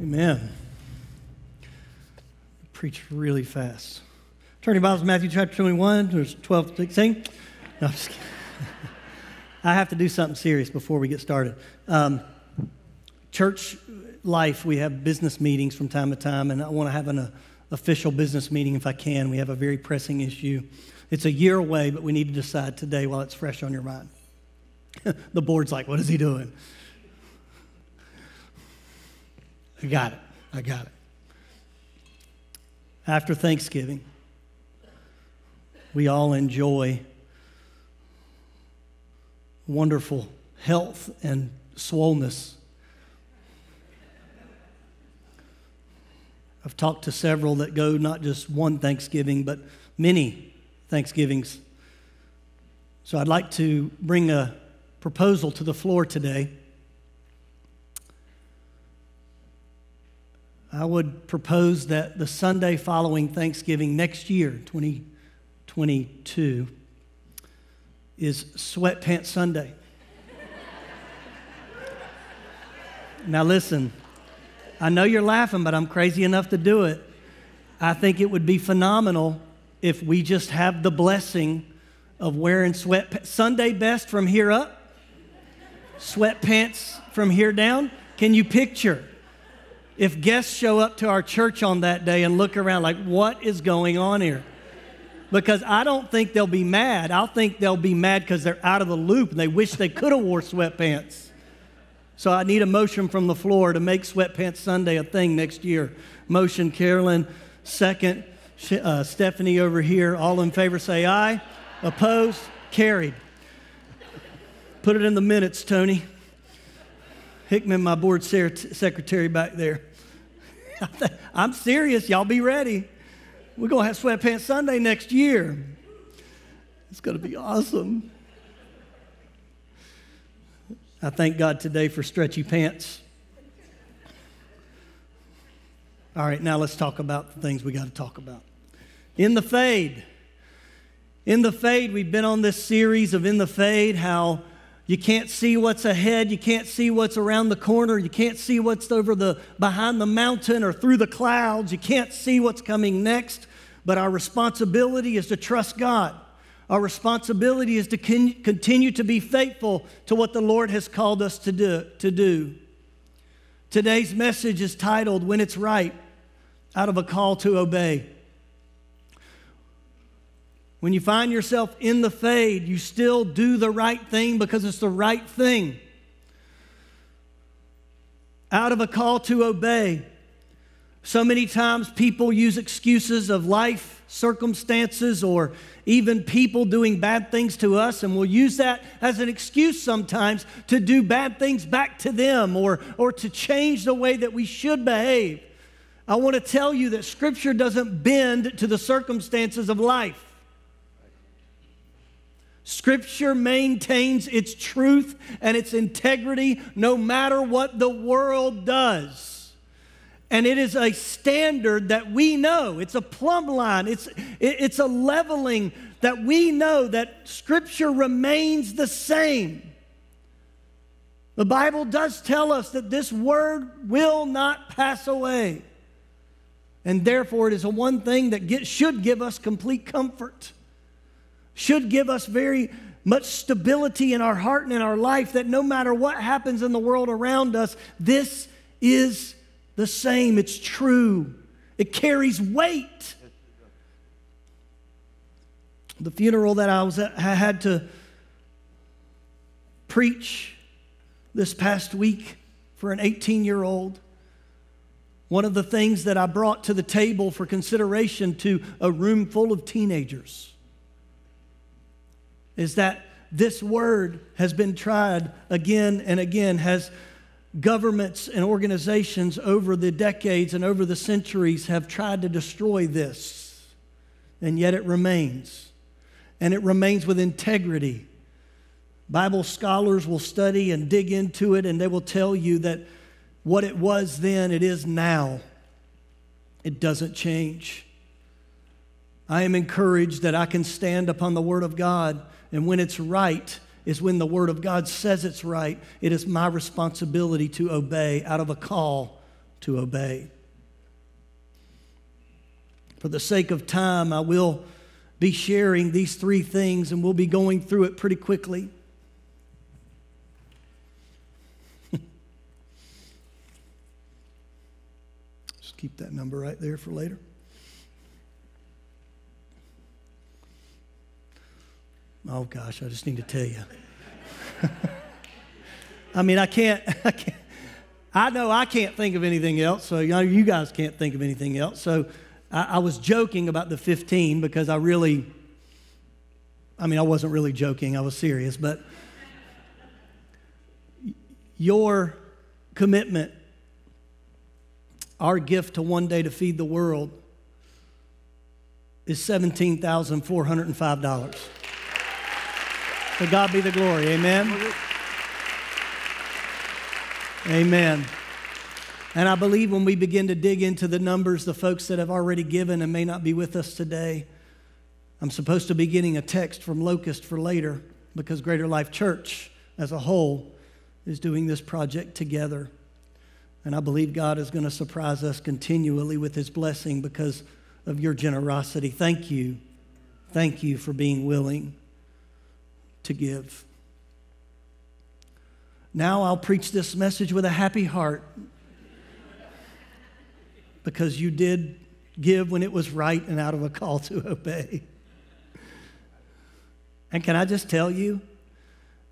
Amen. Preach really fast. Turn your Bibles to Matthew chapter 21, verse 12 to 16. No, I'm just kidding. I have to do something serious before we get started. Um, church life, we have business meetings from time to time, and I want to have an uh, official business meeting if I can. We have a very pressing issue. It's a year away, but we need to decide today while it's fresh on your mind. the board's like, what is he doing? I got it. I got it. After Thanksgiving, we all enjoy wonderful health and swollenness. I've talked to several that go not just one Thanksgiving, but many Thanksgivings. So I'd like to bring a proposal to the floor today. I would propose that the Sunday following Thanksgiving next year, 2022, is Sweatpants Sunday. now, listen, I know you're laughing, but I'm crazy enough to do it. I think it would be phenomenal if we just have the blessing of wearing sweatpants. Sunday best from here up, sweatpants from here down. Can you picture? If guests show up to our church on that day and look around like, what is going on here? Because I don't think they'll be mad. I'll think they'll be mad because they're out of the loop and they wish they could have wore sweatpants. So I need a motion from the floor to make Sweatpants Sunday a thing next year. Motion, Carolyn. Second, uh, Stephanie over here. All in favor say aye. Opposed? Carried. Put it in the minutes, Tony. Hickman, my board secretary back there. I'm serious. Y'all be ready. We're going to have Sweatpants Sunday next year. It's going to be awesome. I thank God today for stretchy pants. All right, now let's talk about the things we got to talk about. In the Fade. In the Fade, we've been on this series of In the Fade, how you can't see what's ahead. You can't see what's around the corner. You can't see what's over the behind the mountain or through the clouds. You can't see what's coming next. But our responsibility is to trust God. Our responsibility is to con- continue to be faithful to what the Lord has called us to do, to do. Today's message is titled When It's Right, out of a call to obey. When you find yourself in the fade, you still do the right thing because it's the right thing. Out of a call to obey. So many times people use excuses of life, circumstances, or even people doing bad things to us, and we'll use that as an excuse sometimes to do bad things back to them or, or to change the way that we should behave. I want to tell you that Scripture doesn't bend to the circumstances of life. Scripture maintains its truth and its integrity no matter what the world does. And it is a standard that we know. It's a plumb line. It's, it's a leveling that we know that Scripture remains the same. The Bible does tell us that this word will not pass away. And therefore, it is the one thing that get, should give us complete comfort should give us very much stability in our heart and in our life that no matter what happens in the world around us, this is the same. It's true, it carries weight. The funeral that I, was at, I had to preach this past week for an 18 year old. One of the things that I brought to the table for consideration to a room full of teenagers is that this word has been tried again and again, has governments and organizations over the decades and over the centuries have tried to destroy this, and yet it remains. And it remains with integrity. Bible scholars will study and dig into it, and they will tell you that what it was then, it is now. It doesn't change. I am encouraged that I can stand upon the Word of God and when it's right, is when the Word of God says it's right. It is my responsibility to obey out of a call to obey. For the sake of time, I will be sharing these three things and we'll be going through it pretty quickly. Just keep that number right there for later. Oh gosh, I just need to tell you. I mean, I can't, I can't, I know I can't think of anything else, so you, know, you guys can't think of anything else. So I, I was joking about the 15 because I really, I mean, I wasn't really joking, I was serious, but your commitment, our gift to one day to feed the world, is $17,405. To God be the glory. Amen. Amen. And I believe when we begin to dig into the numbers, the folks that have already given and may not be with us today, I'm supposed to be getting a text from Locust for later because Greater Life Church as a whole is doing this project together. And I believe God is going to surprise us continually with his blessing because of your generosity. Thank you. Thank you for being willing to give. Now I'll preach this message with a happy heart because you did give when it was right and out of a call to obey. And can I just tell you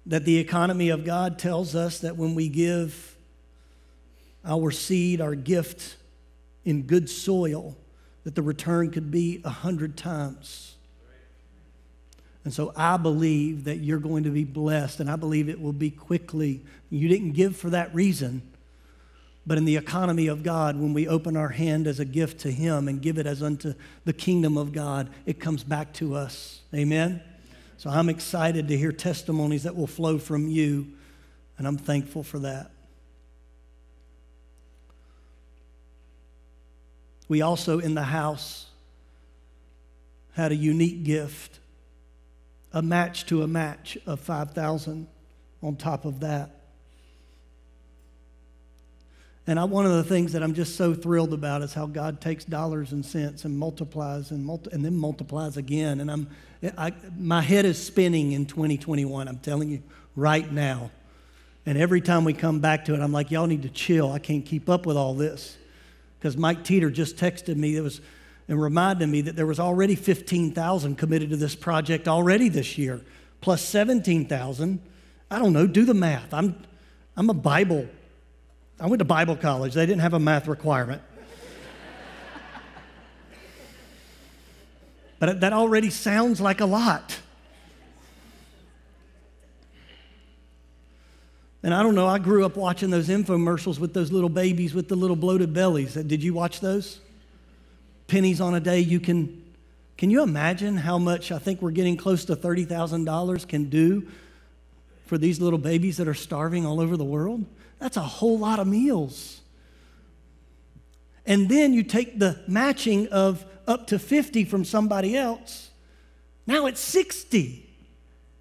that the economy of God tells us that when we give our seed, our gift in good soil, that the return could be a hundred times. And so I believe that you're going to be blessed, and I believe it will be quickly. You didn't give for that reason. But in the economy of God, when we open our hand as a gift to Him and give it as unto the kingdom of God, it comes back to us. Amen? So I'm excited to hear testimonies that will flow from you, and I'm thankful for that. We also in the house had a unique gift, a match to a match of 5,000 on top of that. And I, one of the things that I'm just so thrilled about is how God takes dollars and cents and multiplies and, multi- and then multiplies again. And I'm, I, my head is spinning in 2021, I'm telling you right now. And every time we come back to it, I'm like, y'all need to chill. I can't keep up with all this. Because Mike Teeter just texted me that was, and reminded me that there was already 15,000 committed to this project already this year, plus 17,000. I don't know, do the math. I'm, I'm a Bible I went to Bible college, they didn't have a math requirement. but that already sounds like a lot. And I don't know, I grew up watching those infomercials with those little babies with the little bloated bellies. Did you watch those? Pennies on a day, you can. Can you imagine how much I think we're getting close to $30,000 can do for these little babies that are starving all over the world? That's a whole lot of meals. And then you take the matching of up to 50 from somebody else. Now it's 60.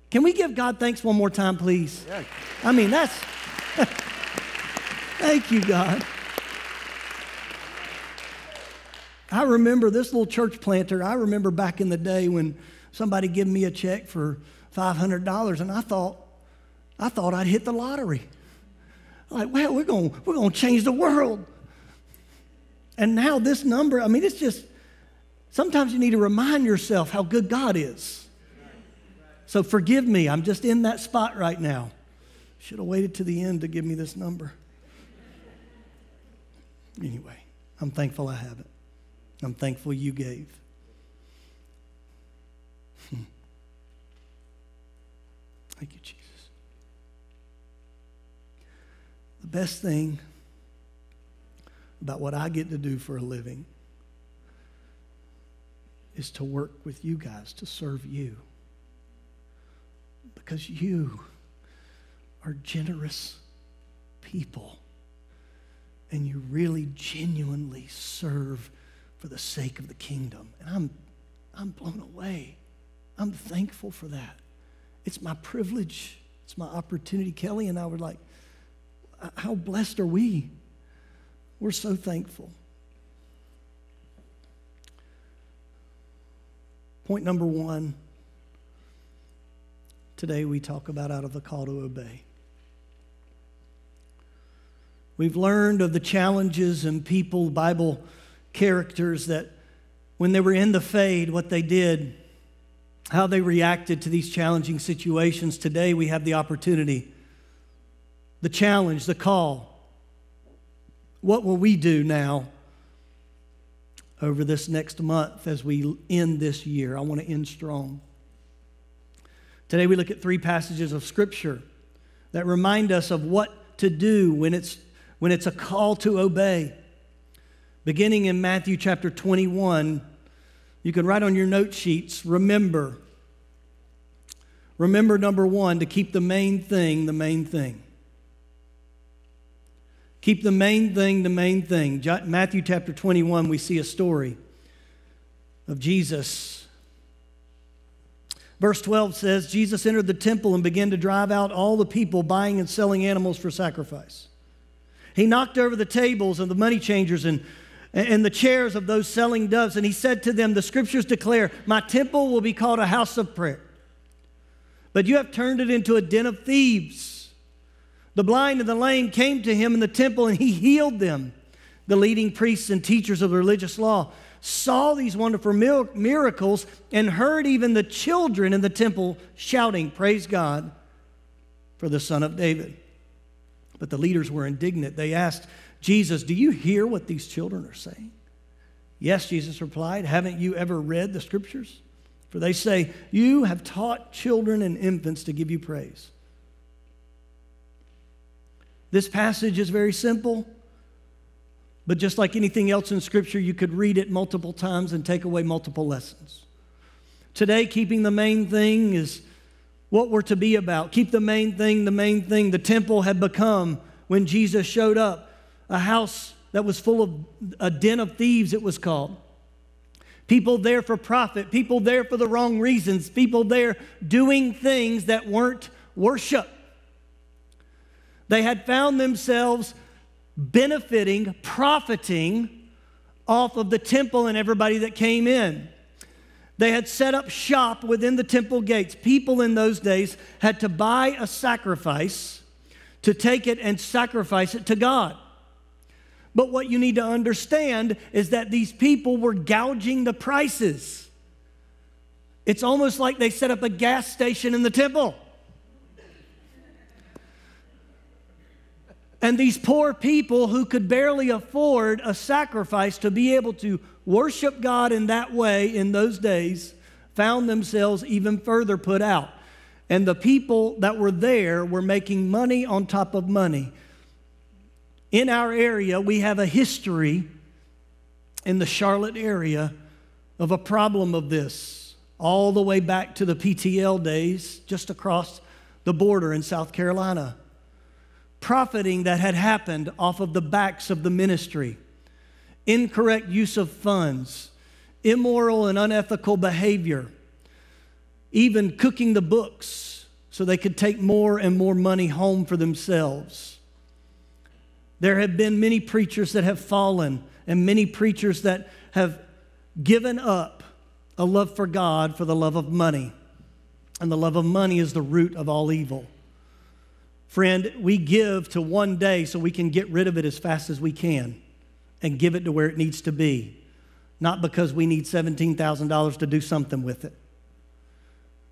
Can we give God thanks one more time, please? Yeah. I mean, that's. Thank you, God. I remember this little church planter. I remember back in the day when somebody gave me a check for $500 and I thought, I thought I'd hit the lottery. Like, well, we're going we're going to change the world. And now this number, I mean, it's just sometimes you need to remind yourself how good God is. So forgive me, I'm just in that spot right now. Should have waited to the end to give me this number. Anyway, I'm thankful I have it. I'm thankful you gave. Hmm. Thank you, Jesus. The best thing about what I get to do for a living is to work with you guys, to serve you. Because you are generous people and you really genuinely serve for the sake of the kingdom. And I'm, I'm blown away. I'm thankful for that. It's my privilege, it's my opportunity. Kelly and I were like, how blessed are we We're so thankful. Point number one today we talk about out of the call to obey. We've learned of the challenges and people, Bible characters that when they were in the fade, what they did, how they reacted to these challenging situations. Today we have the opportunity, the challenge, the call. What will we do now over this next month as we end this year? I want to end strong. Today we look at three passages of Scripture that remind us of what to do when it's when it's a call to obey. Beginning in Matthew chapter 21, you can write on your note sheets, remember. Remember, number one, to keep the main thing the main thing. Keep the main thing the main thing. Matthew chapter 21, we see a story of Jesus. Verse 12 says Jesus entered the temple and began to drive out all the people buying and selling animals for sacrifice. He knocked over the tables of the money changers and, and the chairs of those selling doves, and he said to them, The scriptures declare, My temple will be called a house of prayer. But you have turned it into a den of thieves. The blind and the lame came to him in the temple, and he healed them. The leading priests and teachers of the religious law saw these wonderful miracles and heard even the children in the temple shouting, Praise God for the Son of David. But the leaders were indignant. They asked Jesus, Do you hear what these children are saying? Yes, Jesus replied, Haven't you ever read the scriptures? For they say, You have taught children and infants to give you praise. This passage is very simple, but just like anything else in Scripture, you could read it multiple times and take away multiple lessons. Today, keeping the main thing is what we're to be about. Keep the main thing the main thing. The temple had become, when Jesus showed up, a house that was full of a den of thieves, it was called. People there for profit, people there for the wrong reasons, people there doing things that weren't worship. They had found themselves benefiting, profiting off of the temple and everybody that came in. They had set up shop within the temple gates. People in those days had to buy a sacrifice to take it and sacrifice it to God. But what you need to understand is that these people were gouging the prices. It's almost like they set up a gas station in the temple. And these poor people who could barely afford a sacrifice to be able to worship God in that way in those days found themselves even further put out. And the people that were there were making money on top of money. In our area, we have a history in the Charlotte area of a problem of this, all the way back to the PTL days, just across the border in South Carolina. Profiting that had happened off of the backs of the ministry, incorrect use of funds, immoral and unethical behavior, even cooking the books so they could take more and more money home for themselves. There have been many preachers that have fallen and many preachers that have given up a love for God for the love of money. And the love of money is the root of all evil. Friend, we give to one day so we can get rid of it as fast as we can and give it to where it needs to be, not because we need $17,000 to do something with it.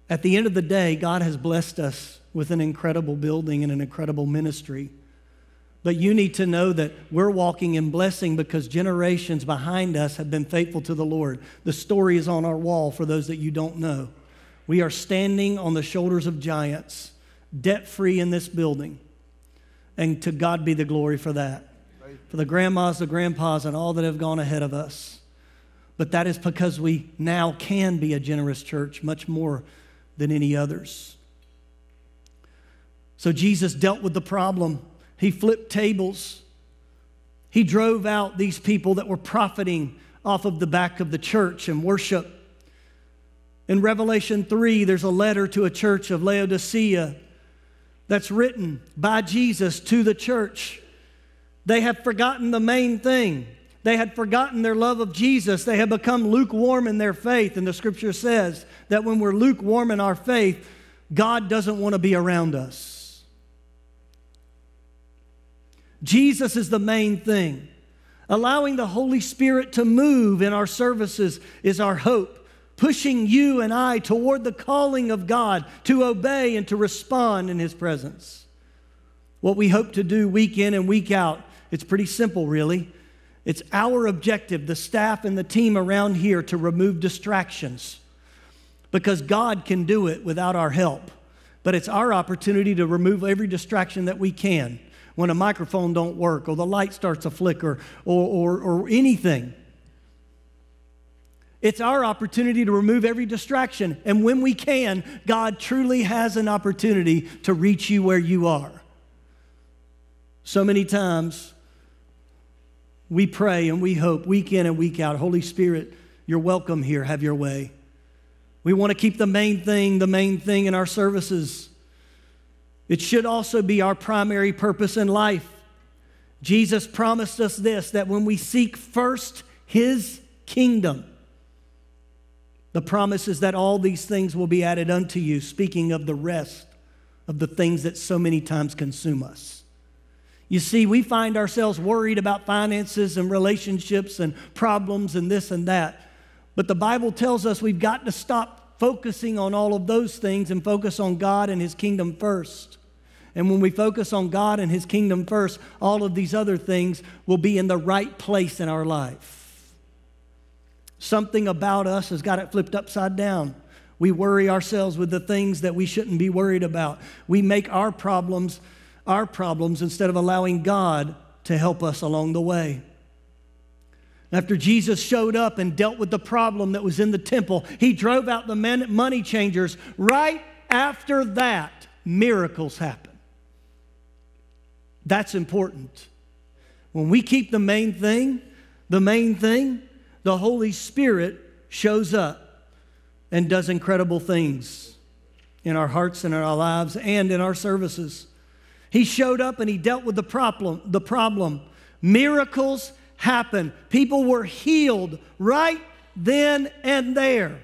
At the end of the day, God has blessed us with an incredible building and an incredible ministry. But you need to know that we're walking in blessing because generations behind us have been faithful to the Lord. The story is on our wall for those that you don't know. We are standing on the shoulders of giants debt free in this building. And to God be the glory for that. For the grandmas, the grandpas, and all that have gone ahead of us. But that is because we now can be a generous church much more than any others. So Jesus dealt with the problem. He flipped tables. He drove out these people that were profiting off of the back of the church and worship. In Revelation 3, there's a letter to a church of Laodicea that's written by Jesus to the church. They have forgotten the main thing. They had forgotten their love of Jesus. They had become lukewarm in their faith. And the scripture says that when we're lukewarm in our faith, God doesn't want to be around us. Jesus is the main thing. Allowing the Holy Spirit to move in our services is our hope, pushing you and I toward the calling of God to obey and to respond in His presence. What we hope to do week in and week out, it's pretty simple, really. It's our objective, the staff and the team around here, to remove distractions because God can do it without our help. But it's our opportunity to remove every distraction that we can when a microphone don't work or the light starts to flicker or, or, or anything. It's our opportunity to remove every distraction. And when we can, God truly has an opportunity to reach you where you are. So many times, we pray and we hope week in and week out, Holy Spirit, you're welcome here. Have your way. We want to keep the main thing the main thing in our services. It should also be our primary purpose in life. Jesus promised us this that when we seek first his kingdom, the promise is that all these things will be added unto you, speaking of the rest of the things that so many times consume us. You see, we find ourselves worried about finances and relationships and problems and this and that. But the Bible tells us we've got to stop focusing on all of those things and focus on God and His kingdom first. And when we focus on God and His kingdom first, all of these other things will be in the right place in our life. Something about us has got it flipped upside down. We worry ourselves with the things that we shouldn't be worried about. We make our problems our problems instead of allowing God to help us along the way. After Jesus showed up and dealt with the problem that was in the temple, he drove out the money changers. Right after that, miracles happen. That's important. When we keep the main thing, the main thing, the Holy Spirit shows up and does incredible things in our hearts and in our lives and in our services. He showed up and he dealt with the problem. The problem. Miracles happened. People were healed right then and there.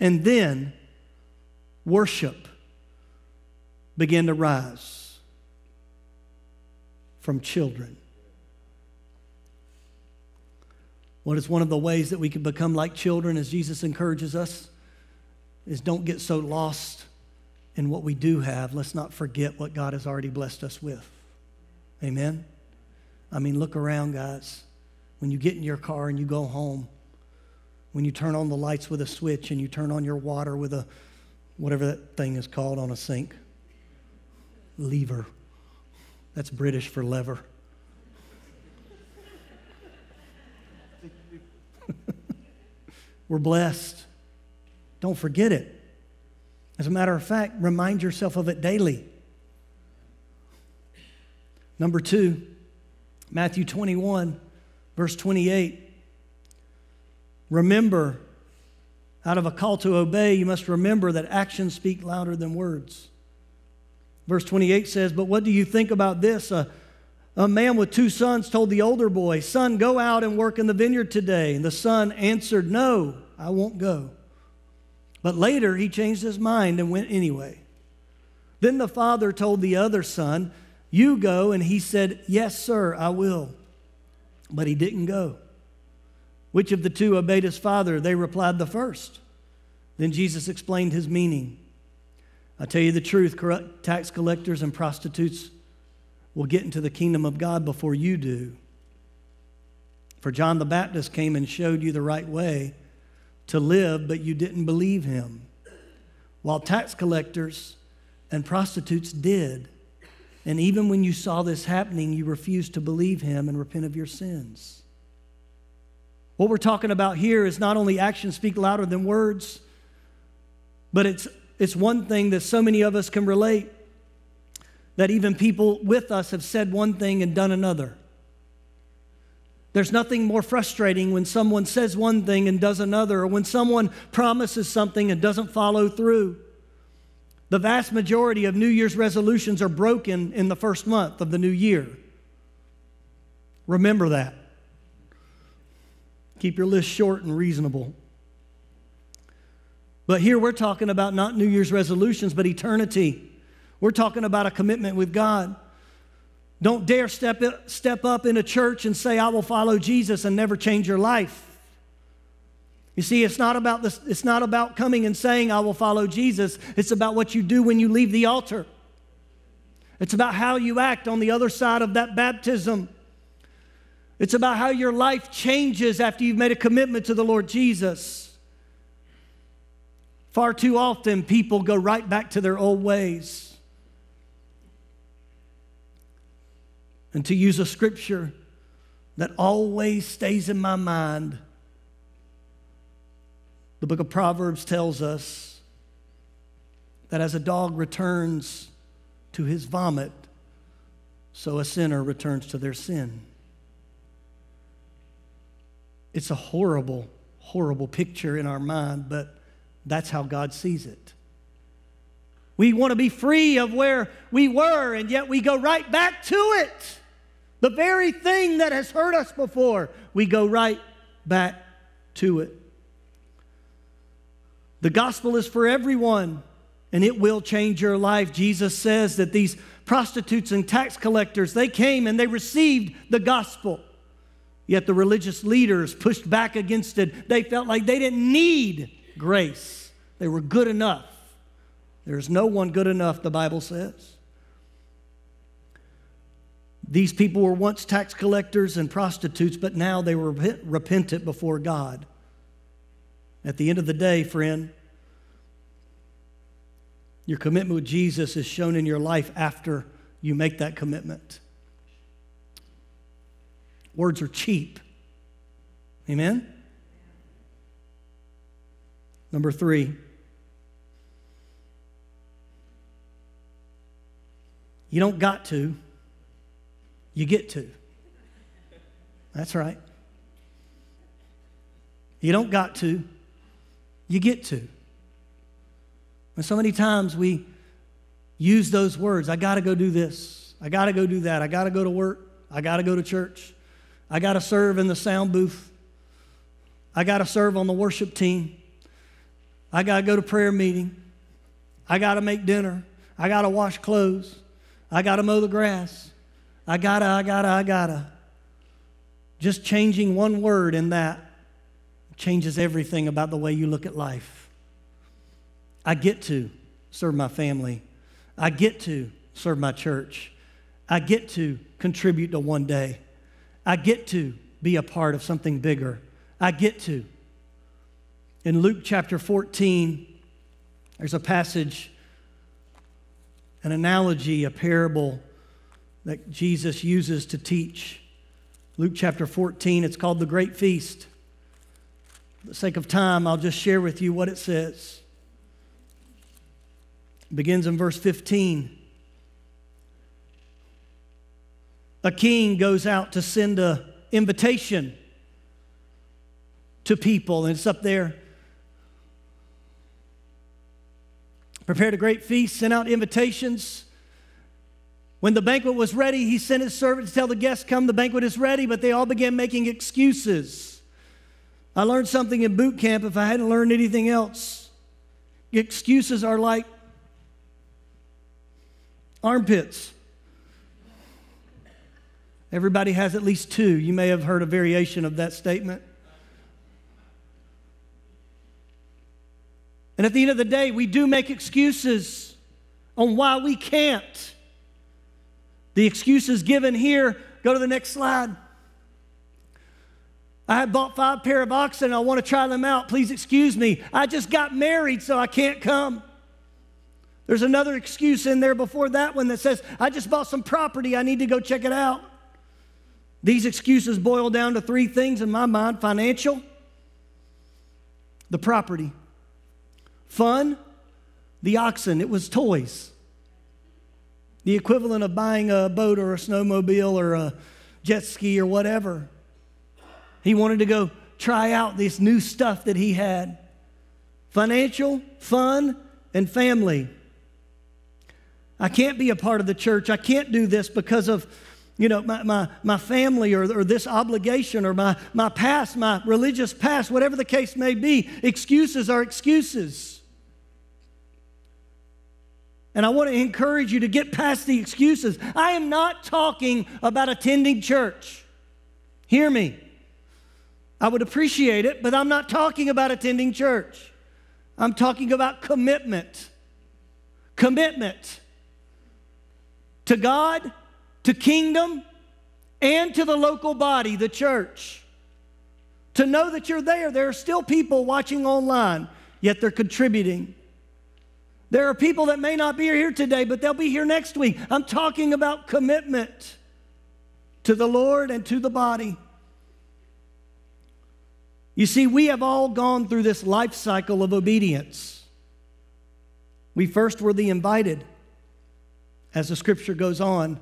And then worship began to rise from children. What is one of the ways that we can become like children, as Jesus encourages us, is don't get so lost in what we do have, let's not forget what God has already blessed us with. Amen? I mean, look around, guys. When you get in your car and you go home, when you turn on the lights with a switch and you turn on your water with a whatever that thing is called on a sink, lever. That's British for lever. We're blessed. Don't forget it. As a matter of fact, remind yourself of it daily. Number two, Matthew 21, verse 28. Remember, out of a call to obey, you must remember that actions speak louder than words. Verse 28 says, But what do you think about this? A, a man with two sons told the older boy, Son, go out and work in the vineyard today. And the son answered, No, I won't go. But later he changed his mind and went anyway. Then the father told the other son, You go. And he said, Yes, sir, I will. But he didn't go. Which of the two obeyed his father? They replied, The first. Then Jesus explained his meaning. I tell you the truth, corrupt tax collectors and prostitutes will get into the kingdom of God before you do. For John the Baptist came and showed you the right way to live, but you didn't believe him. While tax collectors and prostitutes did. And even when you saw this happening, you refused to believe him and repent of your sins. What we're talking about here is not only actions speak louder than words, but it's, it's one thing that so many of us can relate that even people with us have said one thing and done another. There's nothing more frustrating when someone says one thing and does another, or when someone promises something and doesn't follow through. The vast majority of New Year's resolutions are broken in the first month of the new year. Remember that. Keep your list short and reasonable. But here we're talking about not New Year's resolutions, but eternity. We're talking about a commitment with God. Don't dare step, step up in a church and say, I will follow Jesus and never change your life. You see, it's not about this, it's not about coming and saying, I will follow Jesus. It's about what you do when you leave the altar. It's about how you act on the other side of that baptism. It's about how your life changes after you've made a commitment to the Lord Jesus. Far too often, people go right back to their old ways. And to use a scripture that always stays in my mind, the book of Proverbs tells us that as a dog returns to his vomit, so a sinner returns to their sin. It's a horrible, horrible picture in our mind, but that's how God sees it. We want to be free of where we were, and yet we go right back to it. The very thing that has hurt us before, we go right back to it. The gospel is for everyone, and it will change your life. Jesus says that these prostitutes and tax collectors, they came and they received the gospel. Yet the religious leaders pushed back against it. They felt like they didn't need grace, they were good enough. There's no one good enough, the Bible says. These people were once tax collectors and prostitutes, but now they were repentant before God. At the end of the day, friend, your commitment with Jesus is shown in your life after you make that commitment. Words are cheap. Amen? Number three, you don't got to, you get to. That's right. You don't got to, you get to. And so many times we use those words I got to go do this, I got to go do that, I got to go to work, I got to go to church, I got to serve in the sound booth, I got to serve on the worship team, I got to go to prayer meeting, I got to make dinner, I got to wash clothes, I got to mow the grass, I got to, I got to, I got to. Just changing one word in that changes everything about the way you look at life. I get to serve my family. I get to serve my church. I get to contribute to one day. I get to be a part of something bigger. I get to. In Luke chapter 14, there's a passage, an analogy, a parable that Jesus uses to teach. Luke chapter 14, it's called the Great Feast. The sake of time, I'll just share with you what it says. It begins in verse 15. A king goes out to send an invitation to people, and it's up there. Prepared a great feast, sent out invitations. When the banquet was ready, he sent his servant to tell the guests, Come, the banquet is ready, but they all began making excuses. I learned something in boot camp if I hadn't learned anything else. Excuses are like armpits. Everybody has at least two. You may have heard a variation of that statement. And at the end of the day, we do make excuses on why we can't. The excuses given here, go to the next slide. I bought five pair of oxen. I want to try them out. Please excuse me. I just got married, so I can't come. There's another excuse in there before that one that says, I just bought some property. I need to go check it out. These excuses boil down to three things in my mind financial, the property, fun, the oxen. It was toys. The equivalent of buying a boat or a snowmobile or a jet ski or whatever. He wanted to go try out this new stuff that he had financial, fun, and family. I can't be a part of the church. I can't do this because of, you know, my, my, my family or, or this obligation or my, my past, my religious past, whatever the case may be. Excuses are excuses. And I want to encourage you to get past the excuses. I am not talking about attending church. Hear me. I would appreciate it, but I'm not talking about attending church. I'm talking about commitment. Commitment to God, to kingdom, and to the local body, the church. To know that you're there. There are still people watching online, yet they're contributing. There are people that may not be here today, but they'll be here next week. I'm talking about commitment to the Lord and to the body. You see, we have all gone through this life cycle of obedience. We first were the invited, as the scripture goes on.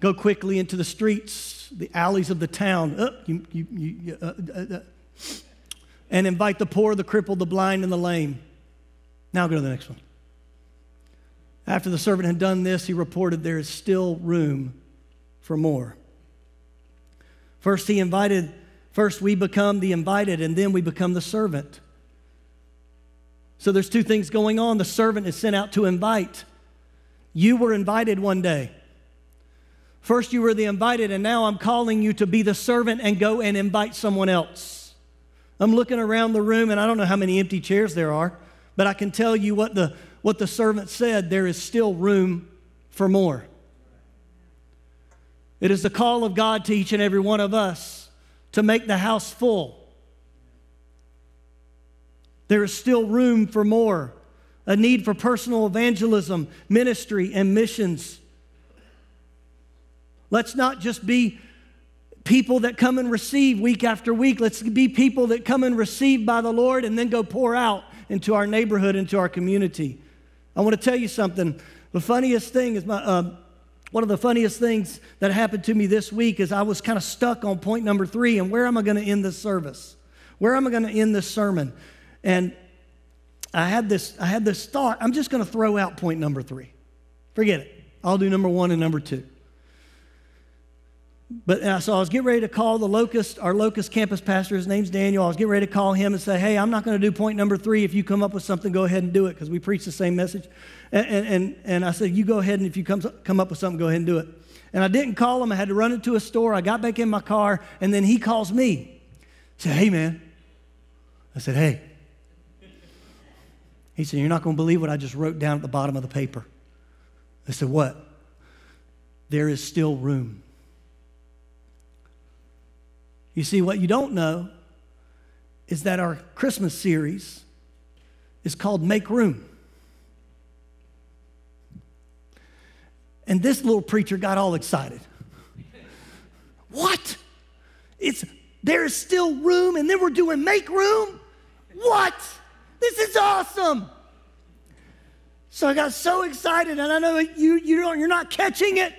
Go quickly into the streets, the alleys of the town, uh, you, you, you, uh, uh, uh, and invite the poor, the crippled, the blind, and the lame. Now go to the next one. After the servant had done this, he reported, There is still room for more. First, he invited, first, we become the invited, and then we become the servant. So there's two things going on. The servant is sent out to invite. You were invited one day. First, you were the invited, and now I'm calling you to be the servant and go and invite someone else. I'm looking around the room, and I don't know how many empty chairs there are. But I can tell you what the, what the servant said there is still room for more. It is the call of God to each and every one of us to make the house full. There is still room for more, a need for personal evangelism, ministry, and missions. Let's not just be people that come and receive week after week. Let's be people that come and receive by the Lord and then go pour out into our neighborhood, into our community. I want to tell you something. The funniest thing is my, uh, one of the funniest things that happened to me this week is I was kind of stuck on point number three and where am I going to end this service? Where am I going to end this sermon? And I had this, I had this thought. I'm just going to throw out point number three. Forget it. I'll do number one and number two. But uh, so I was getting ready to call the Locust, our Locust campus pastor. His name's Daniel. I was getting ready to call him and say, "Hey, I'm not going to do point number three. If you come up with something, go ahead and do it because we preach the same message." And, and, and I said, "You go ahead and if you come come up with something, go ahead and do it." And I didn't call him. I had to run into a store. I got back in my car, and then he calls me. He said, "Hey, man." I said, "Hey." He said, "You're not going to believe what I just wrote down at the bottom of the paper." I said, "What?" There is still room. You see, what you don't know is that our Christmas series is called Make Room. And this little preacher got all excited. what? It's there is still room, and then we're doing make room? What? This is awesome. So I got so excited, and I know you, you don't, you're not catching it.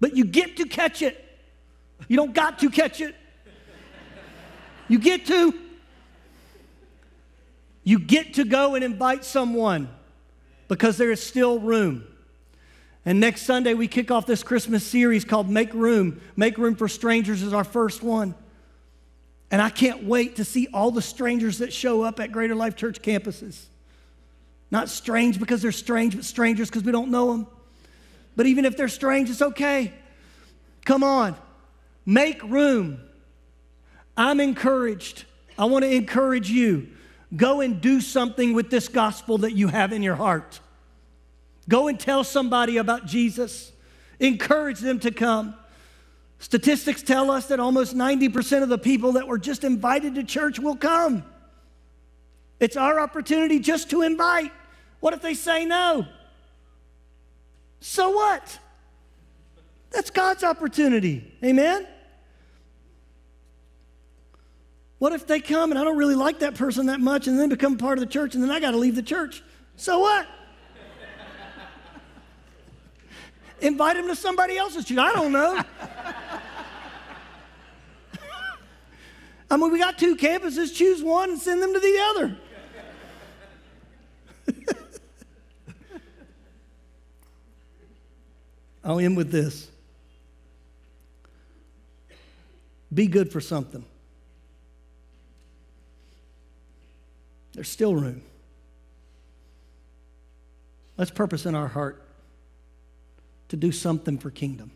But you get to catch it. You don't got to catch it. You get to. You get to go and invite someone because there is still room. And next Sunday, we kick off this Christmas series called Make Room. Make Room for Strangers is our first one. And I can't wait to see all the strangers that show up at Greater Life Church campuses. Not strange because they're strange, but strangers because we don't know them. But even if they're strange, it's okay. Come on, make room. I'm encouraged. I want to encourage you. Go and do something with this gospel that you have in your heart. Go and tell somebody about Jesus. Encourage them to come. Statistics tell us that almost 90% of the people that were just invited to church will come. It's our opportunity just to invite. What if they say no? So what? That's God's opportunity. Amen? What if they come and I don't really like that person that much and then become part of the church and then I got to leave the church? So what? Invite them to somebody else's church. I don't know. I mean, we got two campuses. Choose one and send them to the other. I'll end with this. Be good for something. There's still room. Let's purpose in our heart to do something for kingdom.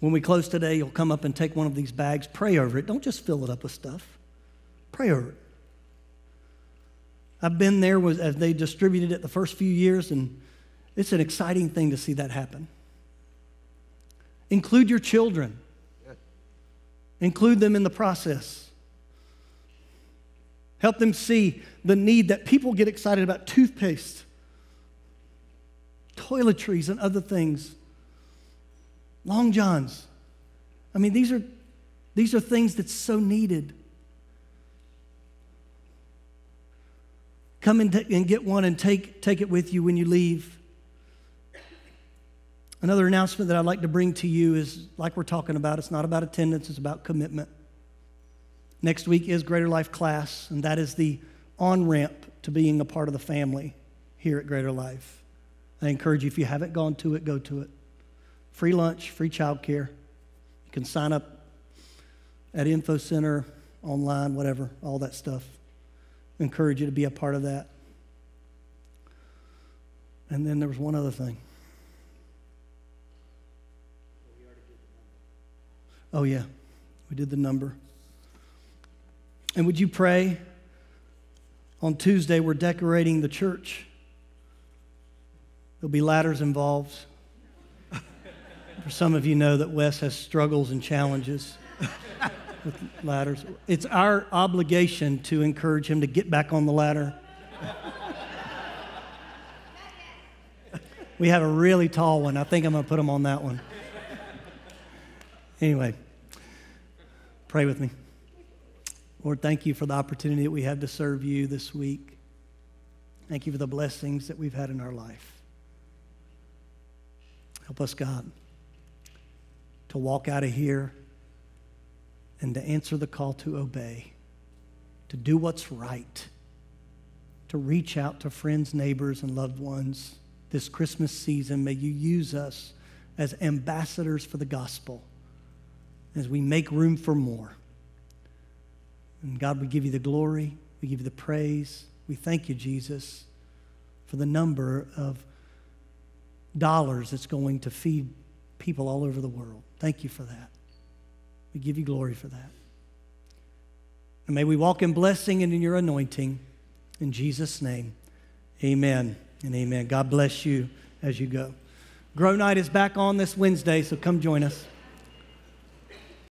When we close today, you'll come up and take one of these bags, pray over it. Don't just fill it up with stuff. Pray over it. I've been there as they distributed it the first few years, and it's an exciting thing to see that happen. Include your children, include them in the process. Help them see the need that people get excited about toothpaste, toiletries, and other things. Long Johns. I mean, these are, these are things that's so needed. Come and, t- and get one and take, take it with you when you leave. Another announcement that I'd like to bring to you is like we're talking about, it's not about attendance, it's about commitment. Next week is Greater Life class, and that is the on ramp to being a part of the family here at Greater Life. I encourage you, if you haven't gone to it, go to it. Free lunch, free childcare. You can sign up at Info Center, online, whatever, all that stuff. I encourage you to be a part of that. And then there was one other thing. Oh, yeah, we did the number. And would you pray? On Tuesday, we're decorating the church. There'll be ladders involved. For some of you know that Wes has struggles and challenges with ladders. It's our obligation to encourage him to get back on the ladder. we have a really tall one. I think I'm going to put him on that one. Anyway, pray with me. Lord, thank you for the opportunity that we have to serve you this week. Thank you for the blessings that we've had in our life. Help us, God, to walk out of here and to answer the call to obey, to do what's right, to reach out to friends, neighbors, and loved ones this Christmas season. May you use us as ambassadors for the gospel as we make room for more. And God, we give you the glory, we give you the praise. We thank you, Jesus, for the number of dollars that's going to feed people all over the world. Thank you for that. We give you glory for that. And may we walk in blessing and in your anointing. In Jesus' name, amen and amen. God bless you as you go. Grow Night is back on this Wednesday, so come join us.